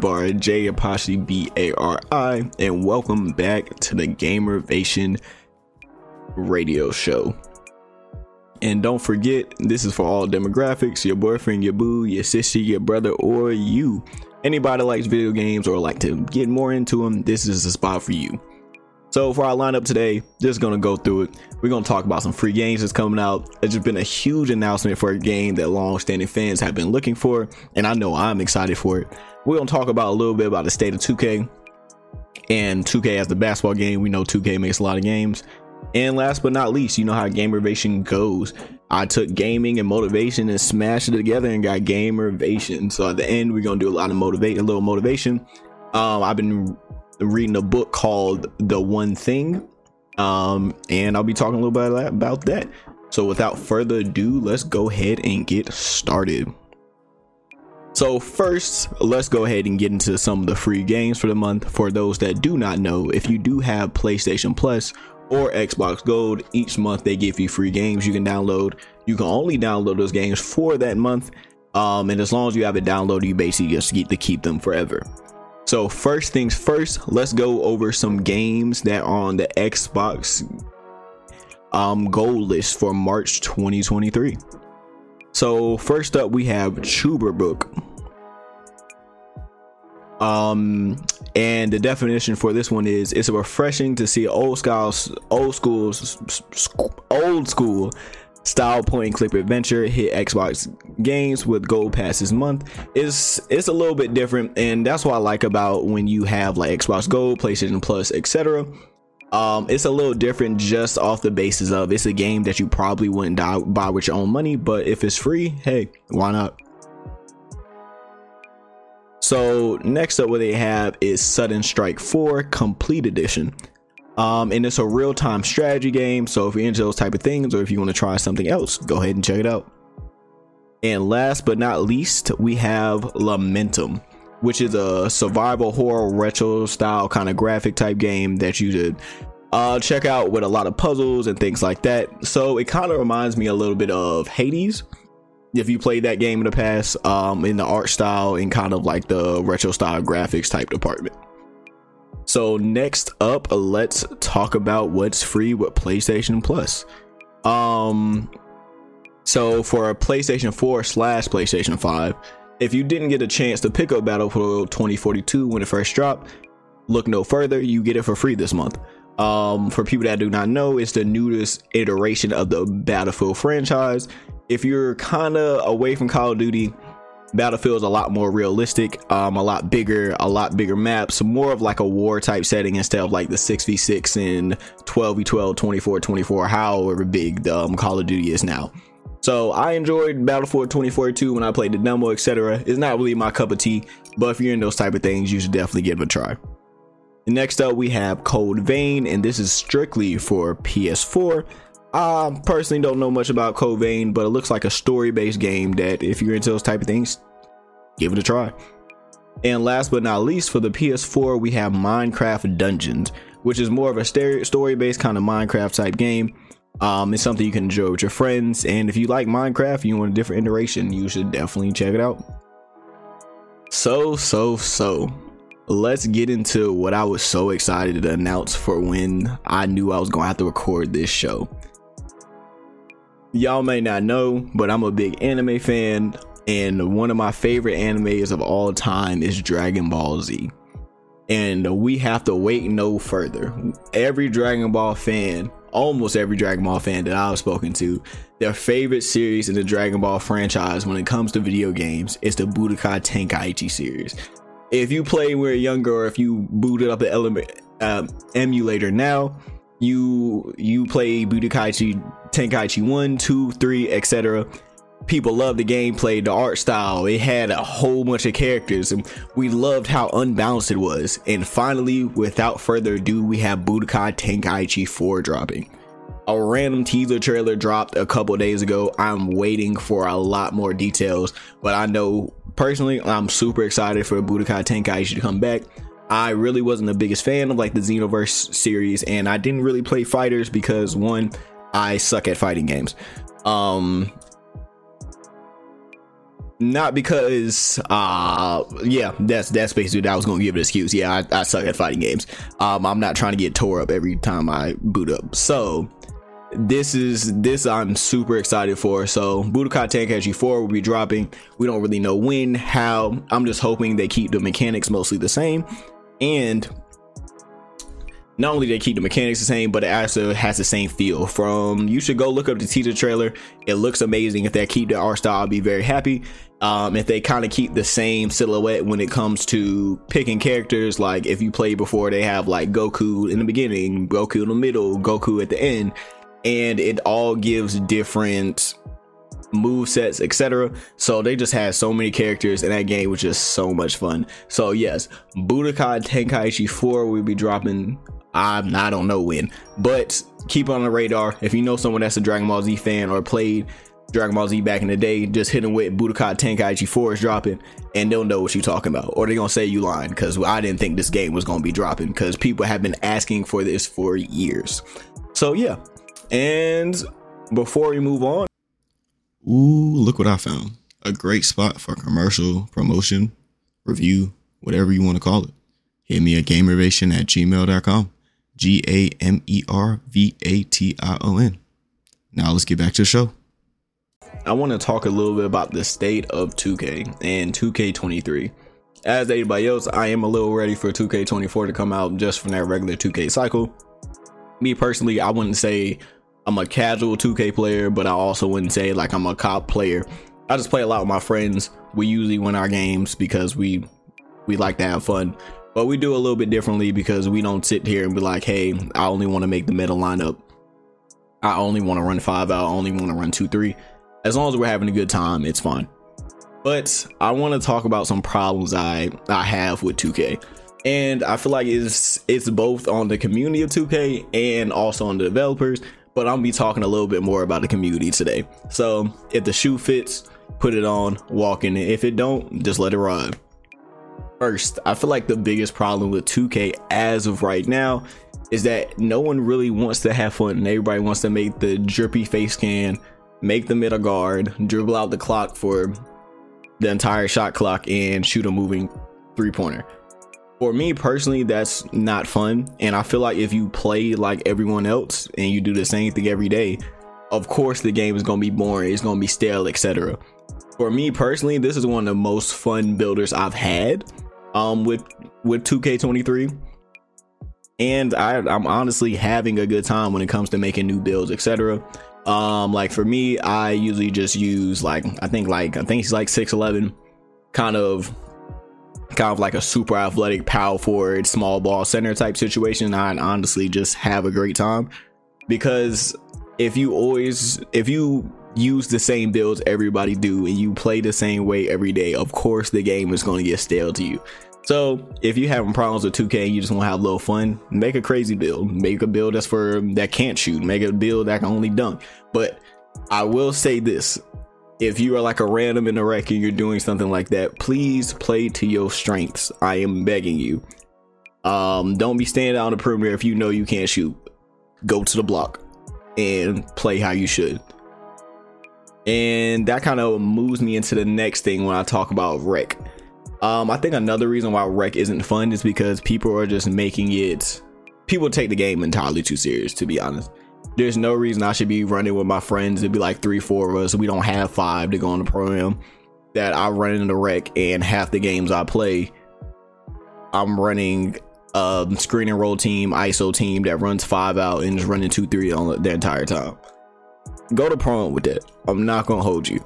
Jabari J Apache B A R I, and welcome back to the Gamervation radio show. And don't forget, this is for all demographics your boyfriend, your boo, your sister, your brother, or you. Anybody likes video games or like to get more into them, this is the spot for you. So for our lineup today, just gonna go through it. We're gonna talk about some free games that's coming out. It's just been a huge announcement for a game that long-standing fans have been looking for, and I know I'm excited for it. We're gonna talk about a little bit about the state of 2K and 2K as the basketball game. We know 2K makes a lot of games. And last but not least, you know how gamervation goes. I took gaming and motivation and smashed it together and got gamervation. So at the end, we're gonna do a lot of motivate, a little motivation. Um, I've been reading a book called The One Thing. Um, and I'll be talking a little bit about that. So without further ado, let's go ahead and get started. So first, let's go ahead and get into some of the free games for the month. For those that do not know, if you do have PlayStation Plus or Xbox Gold, each month they give you free games you can download. You can only download those games for that month. Um, and as long as you have it downloaded, you basically just get to keep them forever. So first things first, let's go over some games that are on the Xbox um goal list for March 2023. So first up we have Truberbrook. Um and the definition for this one is it's refreshing to see old school old school old school style point and click adventure hit xbox games with gold passes month. Is it's a little bit different and that's what i like about when you have like xbox gold playstation plus etc um it's a little different just off the basis of it's a game that you probably wouldn't buy with your own money but if it's free hey why not? So next up what they have is sudden strike 4 complete edition um, and it's a real-time strategy game. So if you're into those type of things, or if you want to try something else, go ahead and check it out. And last but not least, we have Lamentum, which is a survival horror retro style kind of graphic type game that you should uh, check out with a lot of puzzles and things like that. So it kind of reminds me a little bit of Hades. If you played that game in the past, um, in the art style and kind of like the retro style graphics type department. So next up, let's talk about what's free with PlayStation Plus. Um, so for a PlayStation 4 slash PlayStation 5, if you didn't get a chance to pick up Battlefield 2042 when it first dropped, look no further. You get it for free this month. Um, for people that do not know, it's the newest iteration of the Battlefield franchise. If you're kind of away from Call of Duty, Battlefield is a lot more realistic, um, a lot bigger, a lot bigger maps, more of like a war type setting instead of like the 6v6 and 12v12, 24 24, however big the um, Call of Duty is now. So I enjoyed Battlefield 2042 when I played the demo, etc. It's not really my cup of tea, but if you're in those type of things, you should definitely give it a try. Next up, we have Code Vein, and this is strictly for PS4. I personally don't know much about Code Vein, but it looks like a story-based game that if you're into those type of things, give it a try. And last but not least, for the PS4, we have Minecraft Dungeons, which is more of a story-based kind of Minecraft type game. Um, it's something you can enjoy with your friends, and if you like Minecraft, you want a different iteration, you should definitely check it out. So, so, so, let's get into what I was so excited to announce for when I knew I was going to have to record this show y'all may not know, but I'm a big anime fan, and one of my favorite animes of all time is Dragon Ball Z. And we have to wait no further. Every Dragon Ball fan, almost every Dragon Ball fan that I've spoken to, their favorite series in the Dragon Ball franchise when it comes to video games is the Budokai Tenkaichi series. If you play when you're younger, or if you booted up element, uh, emulator now, you you play Budokai Tenkaichi 1, 2, 3, etc. People loved the gameplay, the art style. It had a whole bunch of characters, and we loved how unbalanced it was. And finally, without further ado, we have Budokai Tenkaichi 4 dropping. A random teaser trailer dropped a couple days ago. I'm waiting for a lot more details, but I know personally, I'm super excited for Budokai Tenkaichi to come back. I really wasn't the biggest fan of like the Xenoverse series, and I didn't really play fighters because one, I suck at fighting games. Um, not because uh yeah that's that's basically that I was gonna give an excuse yeah I, I suck at fighting games um I'm not trying to get tore up every time I boot up so this is this I'm super excited for. So Budokai Tenkaichi 4 will be dropping. We don't really know when, how. I'm just hoping they keep the mechanics mostly the same. And not only they keep the mechanics the same, but it also has the same feel. From you should go look up the teaser trailer. It looks amazing. If they keep the art style, I'll be very happy. Um, if they kind of keep the same silhouette when it comes to picking characters, like if you played before, they have like Goku in the beginning, Goku in the middle, Goku at the end and it all gives different move sets etc so they just had so many characters and that game was just so much fun. So yes budokai tenkaichi 4 will be dropping I, I don't know when. But keep on the radar. If you know someone that's a dragon ball z fan or played dragon ball z back in the day just hit them with budokai tenkaichi 4 is dropping and they'll know what you're talking about. Or they're gonna say you lying because i didn't think this game was gonna be dropping because people have been asking for this for years. So yeah and before we move on, ooh, look what I found. A great spot for commercial, promotion, review, whatever you want to call it. Hit me at gamervation at gmail.com. G A M E R V A T I O N. Now let's get back to the show. I want to talk a little bit about the state of 2K and 2K23. As anybody else, I am a little ready for 2K24 to come out just from that regular 2K cycle. Me personally, I wouldn't say I'm a casual 2K player, but I also wouldn't say like I'm a comp player. I just play a lot with my friends. We usually win our games because we we like to have fun. But we do a little bit differently because we don't sit here and be like, hey, I only want to make the meta lineup. I only want to run five. I only want to run two, three. As long as we're having a good time, it's fine. But I want to talk about some problems I I have with 2K. And I feel like it's it's both on the community of 2K and also on the developers but I'm gonna be talking a little bit more about the community today. So if the shoe fits, put it on, walk in it. If it don't, just let it ride. First, I feel like the biggest problem with 2K as of right now is that no one really wants to have fun and everybody wants to make the drippy face scan, make the middle guard, dribble out the clock for the entire shot clock and shoot a moving three pointer for me personally that's not fun. And i feel like if you play like everyone else and you do the same thing every day of course the game is going to be boring it's going to be stale etc for me personally this is one of the most fun builders i've had um with with 2k23 and I, i'm honestly having a good time when it comes to making new builds etc um like for me i usually just use like i think like i think it's like 611 kind of kind of like a super athletic power forward, small ball center type situation. I honestly just have a great time because if you always if you use the same builds everybody do and you play the same way every day, of course the game is going to get stale to you. So if you're having problems with 2K and you just want to have a little fun, make a crazy build. Make a build that's for that can't shoot. Make a build that can only dunk. But I will say this: if you are like a random in the rec and you're doing something like that, please play to your strengths. I am begging you. Um, don't be standing out on the perimeter if you know you can't shoot. Go to the block and play how you should. And that kind of moves me into the next thing when I talk about rec. Um, I think another reason why rec isn't fun is because people are just making it. People take the game entirely too serious, to be honest there's no reason I should be running with my friends. It'd be like three, four of us. We don't have five to go on the program. That I run in the rec, and half the games I play, I'm running a screen and roll team, ISO team that runs five out and is running two, three on the entire time. Go to pro with that. I'm not gonna hold you.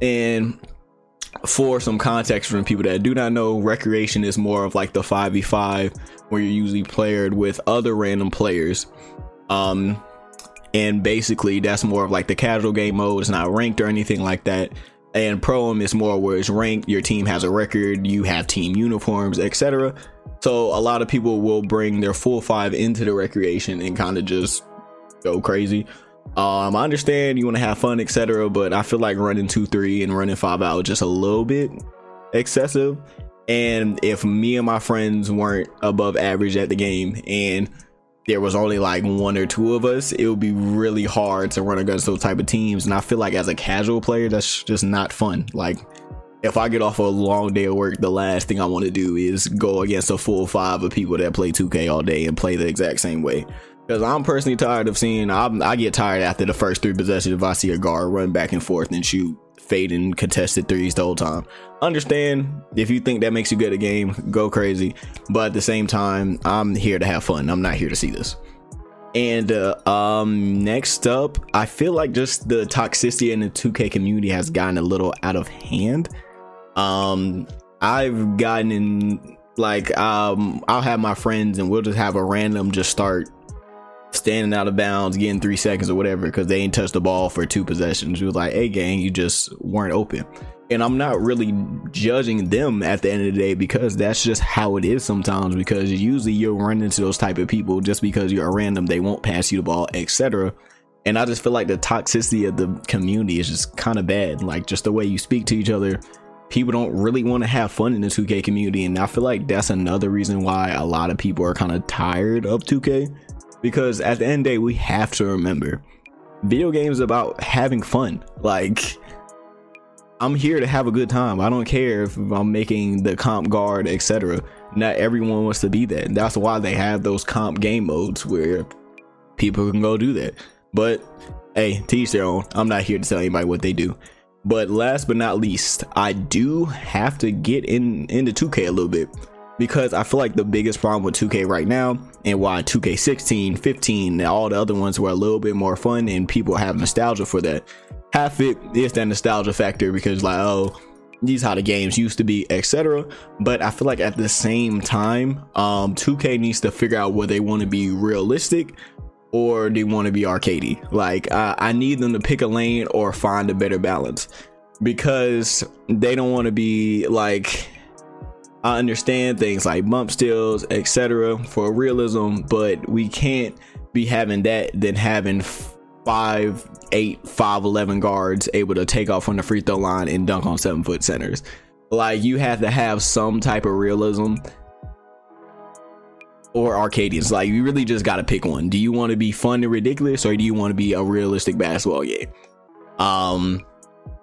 And for some context from people that do not know, recreation is more of like the 5v5 where you're usually paired with other random players. Um, and basically that's more of like the casual game mode. It's not ranked or anything like that. And pro is more where it's ranked. Your team has a record. You have team uniforms etc so a lot of people will bring their full five into the recreation and kind of just go crazy. Um i understand you want to have fun etc but i feel like running two three and running five out just a little bit excessive. And if me and my friends weren't above average at the game and there was only like one or two of us, it would be really hard to run against those type of teams. And I feel like as a casual player, that's just not fun. Like if I get off a long day of work, the last thing I want to do is go against a full five of people that play 2K all day and play the exact same way. Because I'm personally tired of seeing, I'm, i get tired after the first three possessions if I see a guard run back and forth and shoot fading contested threes the whole time. Understand if you think that makes you good at game, go crazy. But at the same time, I'm here to have fun. I'm not here to see this. And uh, um, next up, I feel like just the toxicity in the 2K community has gotten a little out of hand. Um, I've gotten in like um, I'll have my friends and we'll just have a random just start standing out of bounds, getting three seconds or whatever, because they ain't touched the ball for two possessions. It was like, hey, gang, you just weren't open. And I'm not really judging them at the end of the day because that's just how it is sometimes. Because usually you'll run into those type of people just because you're a random, they won't pass you the ball, etc. And I just feel like the toxicity of the community is just kind of bad. Like just the way you speak to each other, people don't really want to have fun in the 2K community. And I feel like that's another reason why a lot of people are kind of tired of 2K because at the end of the day, we have to remember video games about having fun. Like, I'm here to have a good time. I don't care if I'm making the comp guard, etc. Not everyone wants to be that. That's why they have those comp game modes where people can go do that. But hey, teach their own. I'm not here to tell anybody what they do. But last but not least, I do have to get in into 2K a little bit because I feel like the biggest problem with 2K right now and why 2K16, 15, and all the other ones were a little bit more fun and people have nostalgia for that. Half it is that nostalgia factor because like oh these how the games used to be, etc. But I feel like at the same time, um, 2K needs to figure out whether they want to be realistic or they want to be arcadey. Like uh, I need them to pick a lane or find a better balance because they don't want to be like I understand things like bump steals, etc. for realism, but we can't be having that than having five, eight, five, eleven guards able to take off on the free throw line and dunk on seven foot centers. Like you have to have some type of realism or Arcadians. Like you really just got to pick one. Do you want to be fun and ridiculous, or do you want to be a realistic basketball game? Um,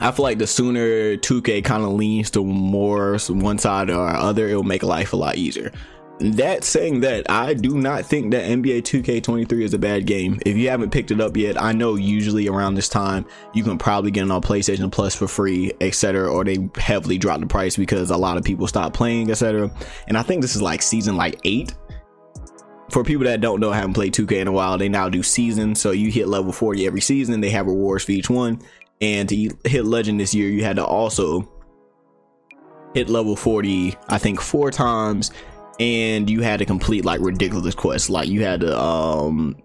I feel like the sooner 2K kind of leans to more one side or other, it'll make life a lot easier. That saying that, I do not think that NBA 2K23 is a bad game. If you haven't picked it up yet, I know usually around this time you can probably get it on PlayStation Plus for free, etc. Or they heavily drop the price because a lot of people stop playing, etc. And I think this is like season like eight. For people that don't know, haven't played 2K in a while, they now do seasons. So you hit level 40 every season. They have rewards for each one and to hit legend this year, you had to also hit level 40, I think four times, and you had to complete like ridiculous quests. Like you had to, um,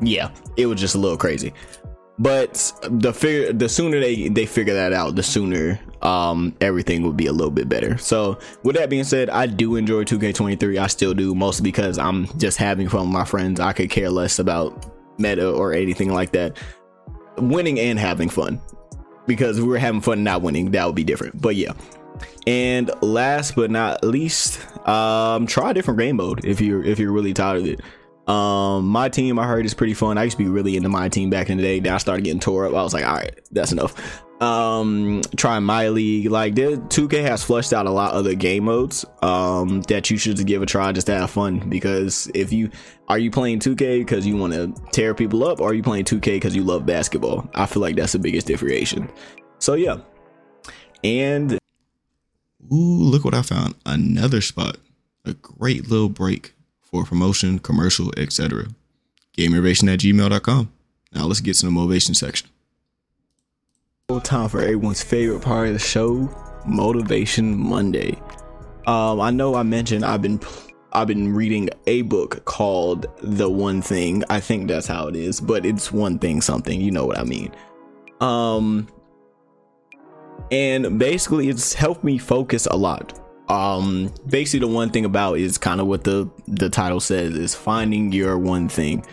yeah, it was just a little crazy. But the figure, the sooner they they figure that out, the sooner um everything would be a little bit better. So with that being said, I do enjoy 2K23. I still do, mostly because I'm just having fun with my friends. I could care less about meta or anything like that winning and having fun. Because if we were having fun not winning, that would be different. But yeah. And last but not least, um, try a different game mode if you're if you're really tired of it. Um, my team I heard is pretty fun. I used to be really into my team back in the day. Then I started getting tore up. I was like, all right, that's enough. Um trying my league like 2k has flushed out a lot of the game modes um that you should give a try just to have fun. Because if you are you playing 2k because you want to tear people up or are you playing 2k because you love basketball? I feel like that's the biggest differentiation. So yeah. And ooh look what i found. Another spot. A great little break for promotion commercial etc gamervation at gmail.com now let's get to the motivation section Time for everyone's favorite part of the show, Motivation Monday. Um, I know I mentioned I've been I've been reading a book called The One Thing. I think that's how it is, but it's one thing something, you know what I mean. Um and basically it's helped me focus a lot. Um basically the one thing about is kind of what the the title says is finding your one thing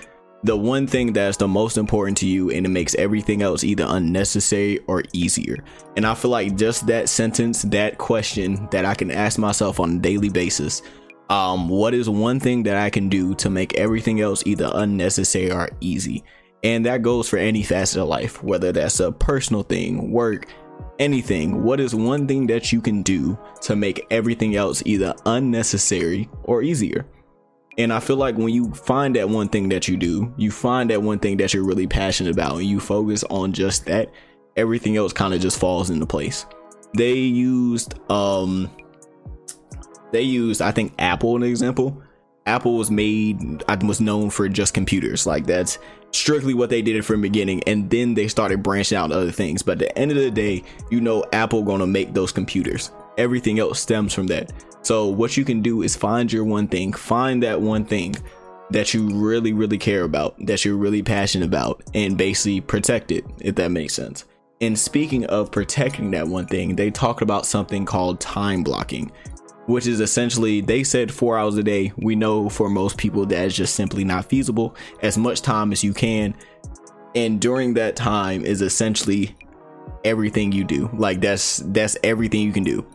the one thing that's the most important to you and it makes everything else either unnecessary or easier. And I feel like just that sentence, that question that I can ask myself on a daily basis Um, what is one thing that I can do to make everything else either unnecessary or easy? And that goes for any facet of life, whether that's a personal thing, work, anything. What is one thing that you can do to make everything else either unnecessary or easier? And I feel like when you find that one thing that you do, you find that one thing that you're really passionate about, and you focus on just that, everything else kind of just falls into place. They used, um, they used, I think, Apple an example. Apple was made, I was known for just computers. Like that's strictly what they did from the beginning, and then they started branching out other things. But at the end of the day, you know, Apple gonna make those computers. Everything else stems from that. So what you can do is find your one thing, find that one thing that you really, really care about, that you're really passionate about, and basically protect it, if that makes sense. And speaking of protecting that one thing, they talked about something called time blocking, which is essentially they said four hours a day. We know for most people that is just simply not feasible. As much time as you can. And during that time is essentially everything you do. Like that's that's everything you can do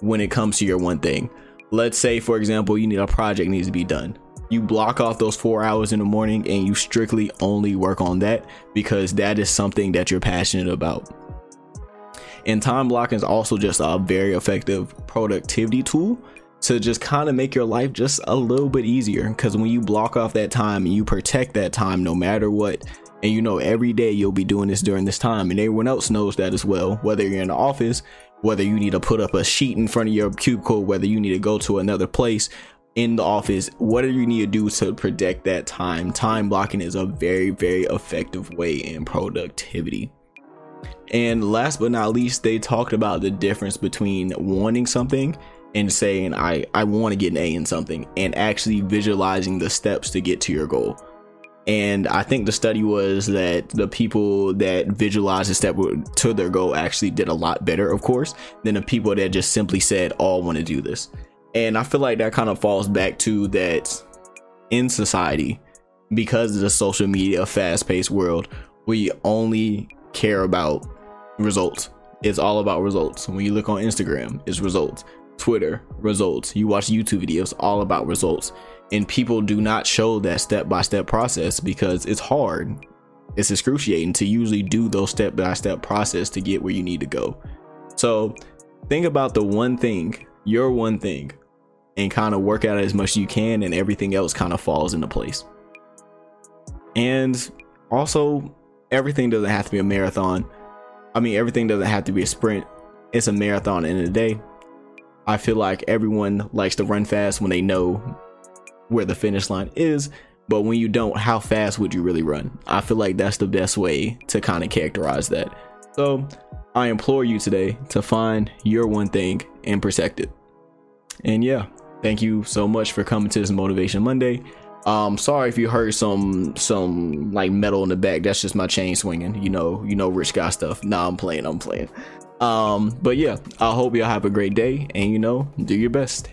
when it comes to your one thing. Let's say, for example, you need a project needs to be done. You block off those four hours in the morning and you strictly only work on that because that is something that you're passionate about. And time blocking is also just a very effective productivity tool to just kind of make your life just a little bit easier. Because when you block off that time and you protect that time no matter what, and you know every day you'll be doing this during this time, and everyone else knows that as well, whether you're in the office whether you need to put up a sheet in front of your cubicle, whether you need to go to another place in the office, whatever you need to do to protect that time. Time blocking is a very, very effective way in productivity. And last but not least, they talked about the difference between wanting something and saying, I, I want to get an A in something, and actually visualizing the steps to get to your goal. And I think the study was that the people that visualized a step to their goal actually did a lot better, of course, than the people that just simply said, "All oh, want to do this." And I feel like that kind of falls back to that in society, because of the social media fast paced world, we only care about results. It's all about results. When you look on Instagram, it's results. Twitter, results. You watch YouTube videos, all about results and people do not show that step by step process because it's hard it's excruciating to usually do those step by step process to get where you need to go so think about the one thing your one thing and kind of work it as much as you can and everything else kind of falls into place and also everything doesn't have to be a marathon i mean everything doesn't have to be a sprint it's a marathon in the day i feel like everyone likes to run fast when they know where the finish line is, but when you don't, how fast would you really run? I feel like that's the best way to kind of characterize that. So I implore you today to find your one thing and protect it. And yeah, thank you so much for coming to this Motivation Monday. Um, sorry if you heard some some like metal in the back. That's just my chain swinging. You know, you know, rich guy stuff. Nah, I'm playing. I'm playing. Um, but yeah, I hope y'all have a great day, and you know, do your best.